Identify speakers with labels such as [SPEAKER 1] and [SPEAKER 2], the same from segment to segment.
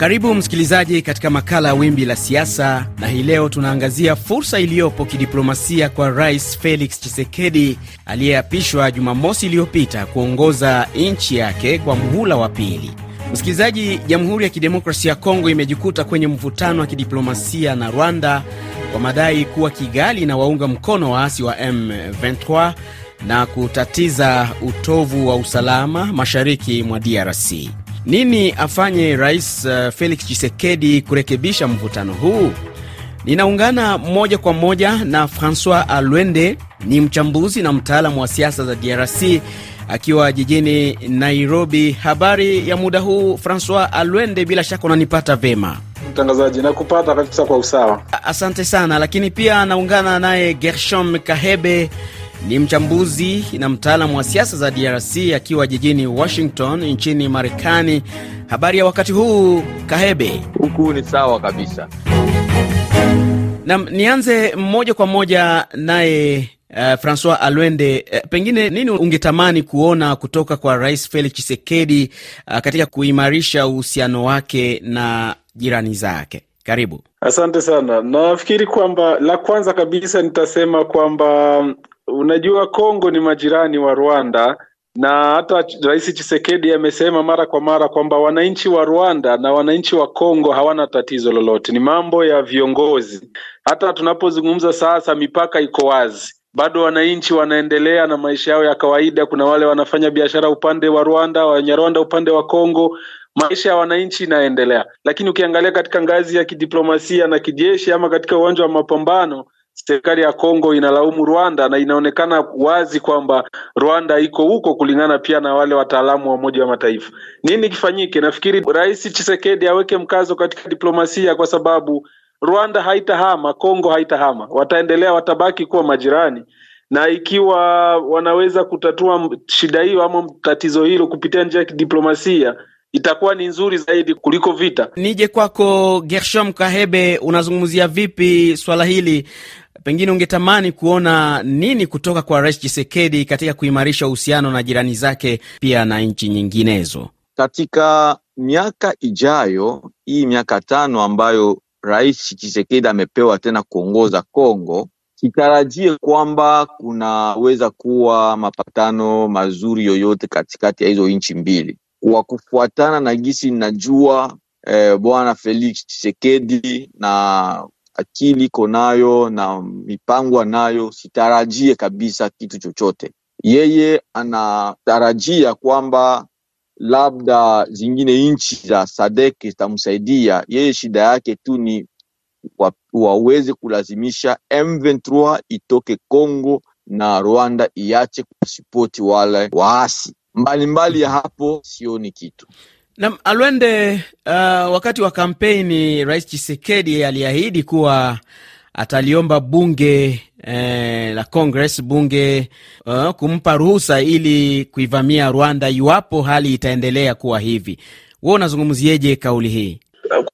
[SPEAKER 1] Karibu msikilizaji katika makala ya Wimbi la Siasa, na hii leo tunaangazia fursa iliyopo kidiplomasia kwa Rais Felix Tshisekedi aliyeapishwa Jumamosi iliyopita kuongoza nchi yake kwa mhula wa pili. Msikilizaji, Jamhuri ya Kidemokrasia ya Kongo imejikuta kwenye mvutano wa kidiplomasia na Rwanda kwa madai kuwa Kigali inawaunga mkono waasi wa M23 na kutatiza utovu wa usalama mashariki mwa DRC. Nini afanye Rais uh, Felix Tshisekedi kurekebisha mvutano huu? Ninaungana moja kwa moja na Francois Alwende, ni mchambuzi na mtaalamu wa siasa za DRC akiwa jijini Nairobi. Habari ya muda huu Francois Alwende, bila shaka unanipata vema?
[SPEAKER 2] Mtangazaji, nakupata kabisa kwa usawa,
[SPEAKER 1] asante sana. Lakini pia anaungana naye Gershom Kahebe ni mchambuzi na mtaalamu wa siasa za DRC akiwa jijini Washington nchini Marekani. Habari ya wakati huu Kahebe?
[SPEAKER 3] Huku ni sawa kabisa.
[SPEAKER 1] Nam, nianze moja kwa moja naye Uh, Francois Alwende, uh, pengine nini ungetamani kuona kutoka kwa Rais Felix Tshisekedi uh, katika kuimarisha uhusiano wake na jirani zake? Karibu.
[SPEAKER 2] Asante sana. Nafikiri kwamba la kwanza kabisa nitasema kwamba Unajua Kongo ni majirani wa Rwanda na hata Rais Tshisekedi amesema mara kwa mara kwamba wananchi wa Rwanda na wananchi wa Kongo hawana tatizo lolote, ni mambo ya viongozi. Hata tunapozungumza sasa, mipaka iko wazi, bado wananchi wanaendelea na maisha yao ya kawaida. Kuna wale wanafanya biashara upande wa Rwanda, Wanyarwanda upande wa Kongo, maisha ya wananchi inaendelea. Lakini ukiangalia katika ngazi ya kidiplomasia na kijeshi, ama katika uwanja wa mapambano serikali ya Kongo inalaumu Rwanda na inaonekana wazi kwamba Rwanda iko huko, kulingana pia na wale wataalamu wa Umoja wa Mataifa. Nini kifanyike? Nafikiri Rais Tshisekedi aweke mkazo katika diplomasia, kwa sababu Rwanda haitahama, Kongo haitahama, wataendelea, watabaki kuwa majirani na ikiwa wanaweza kutatua shida hiyo ama tatizo hilo kupitia njia ya kidiplomasia itakuwa ni nzuri zaidi kuliko vita.
[SPEAKER 1] Nije kwako Gershom Kahebe, unazungumzia vipi swala hili? Pengine ungetamani kuona nini kutoka kwa Rais Chisekedi katika kuimarisha uhusiano na jirani zake pia na nchi nyinginezo
[SPEAKER 3] katika miaka ijayo? Hii miaka tano ambayo Rais Chisekedi amepewa tena kuongoza Kongo, kitarajie kwamba kunaweza kuwa mapatano mazuri yoyote katikati ya hizo nchi mbili kwa kufuatana na gisi ninajua eh, bwana Felix Tshisekedi na akili iko nayo na mipango anayo, sitarajie kabisa kitu chochote. Yeye anatarajia kwamba labda zingine nchi za Sadek zitamsaidia yeye. Shida yake tu ni wa, waweze kulazimisha M23 itoke Kongo na Rwanda iache kusipoti wale waasi. Mbalimbali ya hapo sioni kitu.
[SPEAKER 1] Na Alwende, uh, wakati wa kampeni Rais Chisekedi aliahidi kuwa ataliomba bunge eh, la Congress bunge uh, kumpa ruhusa ili kuivamia Rwanda iwapo hali itaendelea kuwa hivi. Wewe unazungumzieje kauli hii?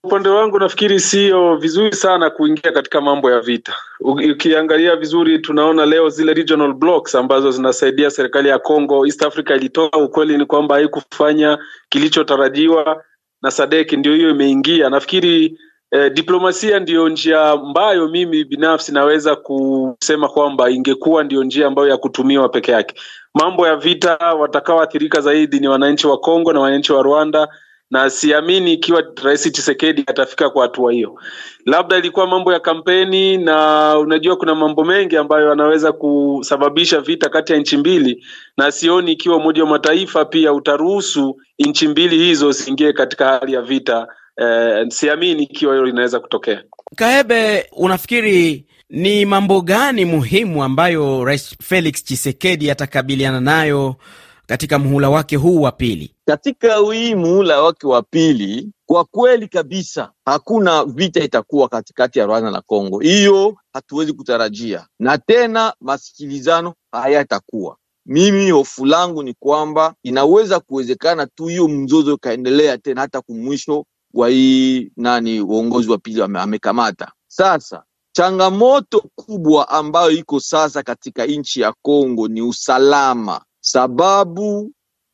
[SPEAKER 2] Upande wangu nafikiri sio vizuri sana kuingia katika mambo ya vita. Ukiangalia vizuri, tunaona leo zile regional blocks ambazo zinasaidia serikali ya Congo, East Africa ilitoa, ukweli ni kwamba haikufanya kilichotarajiwa na SADC ndio hiyo imeingia. Nafikiri eh, diplomasia ndiyo njia ambayo mimi binafsi naweza kusema kwamba ingekuwa ndiyo njia ambayo ya kutumiwa peke yake. Mambo ya vita, watakaoathirika zaidi ni wananchi wa Congo na wananchi wa Rwanda na siamini ikiwa Rais Tshisekedi atafika kwa hatua hiyo. Labda ilikuwa mambo ya kampeni, na unajua kuna mambo mengi ambayo yanaweza kusababisha vita kati ya nchi mbili, na sioni ikiwa Umoja wa Mataifa pia utaruhusu nchi mbili hizo ziingie katika hali ya vita. Eh, siamini ikiwa hilo linaweza kutokea.
[SPEAKER 1] Kahebe, unafikiri ni mambo gani muhimu ambayo Rais Felix Tshisekedi atakabiliana nayo katika muhula wake huu wa pili.
[SPEAKER 3] Katika hii muhula wake wa pili, kwa kweli kabisa hakuna vita itakuwa katikati ya Rwanda na Kongo, hiyo hatuwezi kutarajia, na tena masikilizano hayatakuwa. Mimi hofu langu ni kwamba inaweza kuwezekana tu hiyo mzozo ukaendelea tena hata kumwisho wa hii nani uongozi wa pili amekamata. Sasa changamoto kubwa ambayo iko sasa katika nchi ya Kongo ni usalama sababu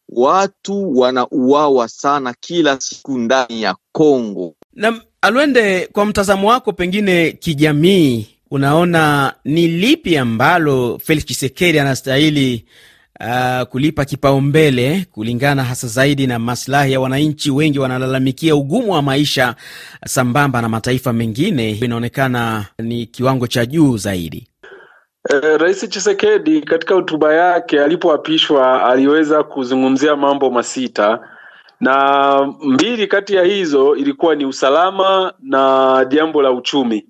[SPEAKER 3] watu wanauawa sana kila siku ndani ya Kongo.
[SPEAKER 1] Na Alwende, kwa mtazamo wako, pengine kijamii, unaona ni lipi ambalo Felix Tshisekedi anastahili uh, kulipa kipaumbele kulingana hasa zaidi na maslahi ya wananchi. Wengi wanalalamikia ugumu wa maisha sambamba na mataifa mengine, inaonekana ni kiwango cha juu zaidi.
[SPEAKER 2] Eh, Rais Chisekedi katika hotuba yake alipoapishwa aliweza kuzungumzia mambo masita na mbili kati ya hizo ilikuwa ni usalama na jambo la uchumi.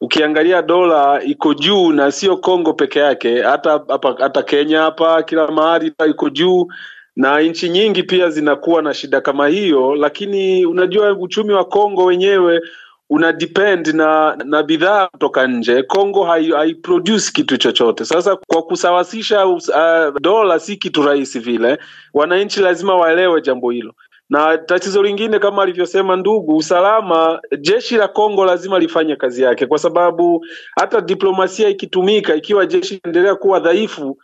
[SPEAKER 2] Ukiangalia dola iko juu na sio Kongo peke yake, hata hapa hata Kenya hapa kila mahali iko juu na nchi nyingi pia zinakuwa na shida kama hiyo, lakini unajua uchumi wa Kongo wenyewe una depend na na bidhaa kutoka nje. Kongo haiproduce hai kitu chochote. Sasa kwa kusawasisha uh, dola si kitu rahisi vile, wananchi lazima waelewe jambo hilo na tatizo lingine kama alivyosema ndugu, usalama, jeshi la Kongo lazima lifanye kazi yake, kwa sababu hata diplomasia ikitumika, ikiwa jeshi endelea kuwa dhaifu,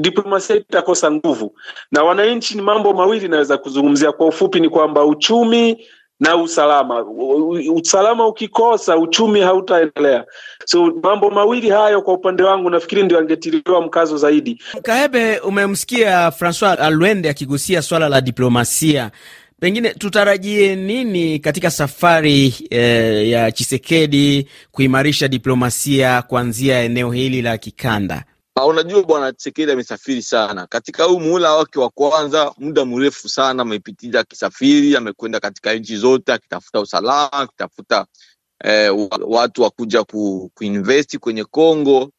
[SPEAKER 2] diplomasia itakosa nguvu. Na wananchi, ni mambo mawili naweza kuzungumzia kwa ufupi, ni kwamba uchumi na usalama. Usalama ukikosa, uchumi hautaendelea. So mambo mawili hayo kwa upande wangu nafikiri ndio angetiliwa mkazo zaidi.
[SPEAKER 1] Kahebe, umemsikia Francois Alwende akigusia swala la diplomasia. Pengine tutarajie nini katika safari eh, ya Chisekedi kuimarisha diplomasia kuanzia eneo hili la kikanda?
[SPEAKER 3] Unajua, bwana Tshisekedi amesafiri sana katika huu muhula wake wa kwanza, muda mrefu sana amepitiza akisafiri, amekwenda katika nchi zote akitafuta usalama, akitafuta eh, watu wa kuja ku, kuinvesti kwenye Kongo,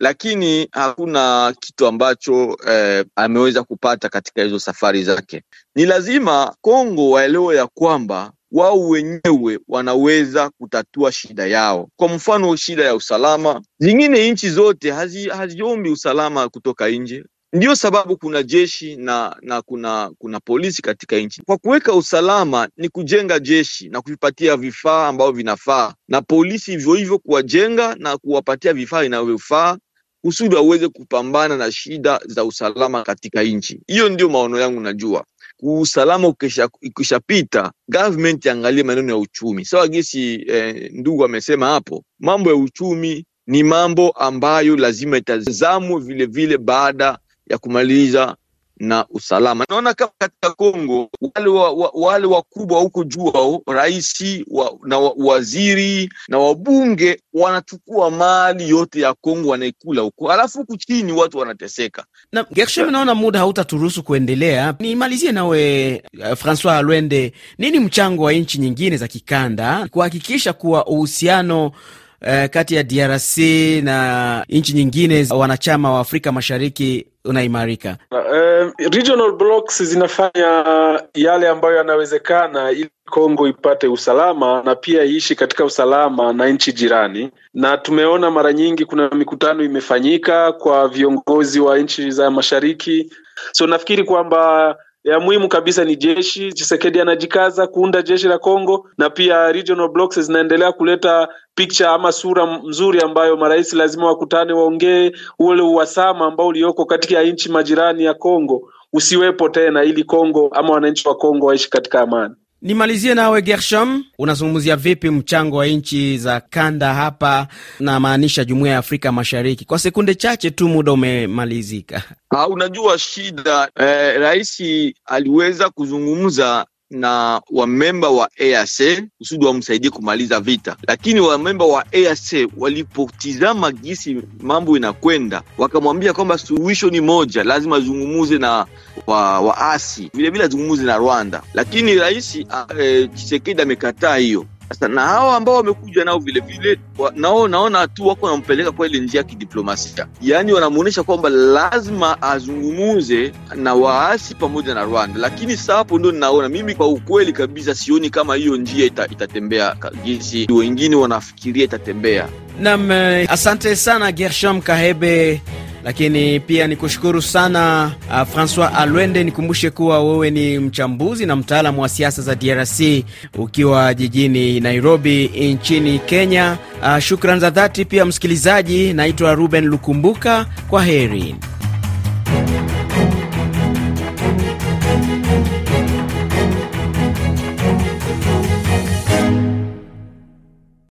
[SPEAKER 3] lakini hakuna kitu ambacho eh, ameweza kupata katika hizo safari zake. Ni lazima Kongo waelewe ya kwamba wao wenyewe wanaweza kutatua shida yao. Kwa mfano, shida ya usalama, zingine nchi zote hazi, haziombi usalama kutoka nje. Ndiyo sababu kuna jeshi na na kuna kuna polisi katika nchi. Kwa kuweka usalama ni kujenga jeshi na kuvipatia vifaa ambavyo vinafaa, na polisi hivyo hivyo kuwajenga na kuwapatia vifaa vinavyofaa kusudi waweze kupambana na shida za usalama katika nchi. Hiyo ndio maono yangu, najua usalama ukishapita, government angalie maneno ya uchumi sawa gesi. Eh, ndugu amesema hapo, mambo ya uchumi ni mambo ambayo lazima itazamwe vile vile baada ya kumaliza na usalama. Naona kama katika Kongo wale wa, wa, wale wakubwa huko juu wao rais wa, na wa, waziri na wabunge wanachukua mali yote ya Kongo wanaikula huko, alafu huku chini watu wanateseka.
[SPEAKER 1] Na Gershom, naona muda hautaturuhusu kuendelea, nimalizie nawe uh, Francois Alwende, nini mchango wa nchi nyingine za kikanda kuhakikisha kuwa uhusiano uh, kati ya DRC na nchi nyingine wanachama wa Afrika Mashariki unaimarika?
[SPEAKER 2] Uh, regional blocks zinafanya yale ambayo yanawezekana ili Kongo ipate usalama na pia iishi katika usalama na nchi jirani, na tumeona mara nyingi kuna mikutano imefanyika kwa viongozi wa nchi za mashariki, so nafikiri kwamba ya muhimu kabisa ni jeshi. Chisekedi anajikaza kuunda jeshi la Kongo, na pia regional blocks zinaendelea kuleta picha ama sura mzuri ambayo marais lazima wakutane, waongee ule uhasama ambao ulioko katika nchi majirani ya Kongo usiwepo tena, ili Kongo ama wananchi wa Kongo waishi katika amani.
[SPEAKER 1] Nimalizie nawe Gershom, unazungumzia vipi mchango wa nchi za kanda hapa, namaanisha jumuiya ya Afrika Mashariki? Kwa sekunde chache tu, muda umemalizika.
[SPEAKER 3] Ha, unajua shida eh, rais aliweza kuzungumza na wamemba wa EAC kusudi wamsaidie kumaliza vita, lakini wamemba wa EAC walipotizama jinsi mambo inakwenda, wakamwambia kwamba suluhisho ni moja, lazima azungumuze na wa waasi, vilevile azungumuze na Rwanda, lakini rais eh, Tshisekedi amekataa hiyo. Sasa na hawa ambao wamekuja nao vile vile nao naona tu wako wanampeleka kwa ile njia ya kidiplomasia, yaani wanamuonyesha kwamba lazima azungumuze na waasi pamoja na Rwanda. Lakini sasa hapo ndio ninaona mimi kwa ukweli kabisa sioni kama hiyo njia ita, itatembea jinsi wengine wanafikiria itatembea.
[SPEAKER 1] Nam, asante sana Gershom Kahebe lakini pia ni kushukuru sana uh, Francois Alwende. Nikumbushe kuwa wewe ni mchambuzi na mtaalamu wa siasa za DRC ukiwa jijini Nairobi nchini Kenya. Uh, shukran za dhati pia msikilizaji. Naitwa Ruben Lukumbuka, kwa heri.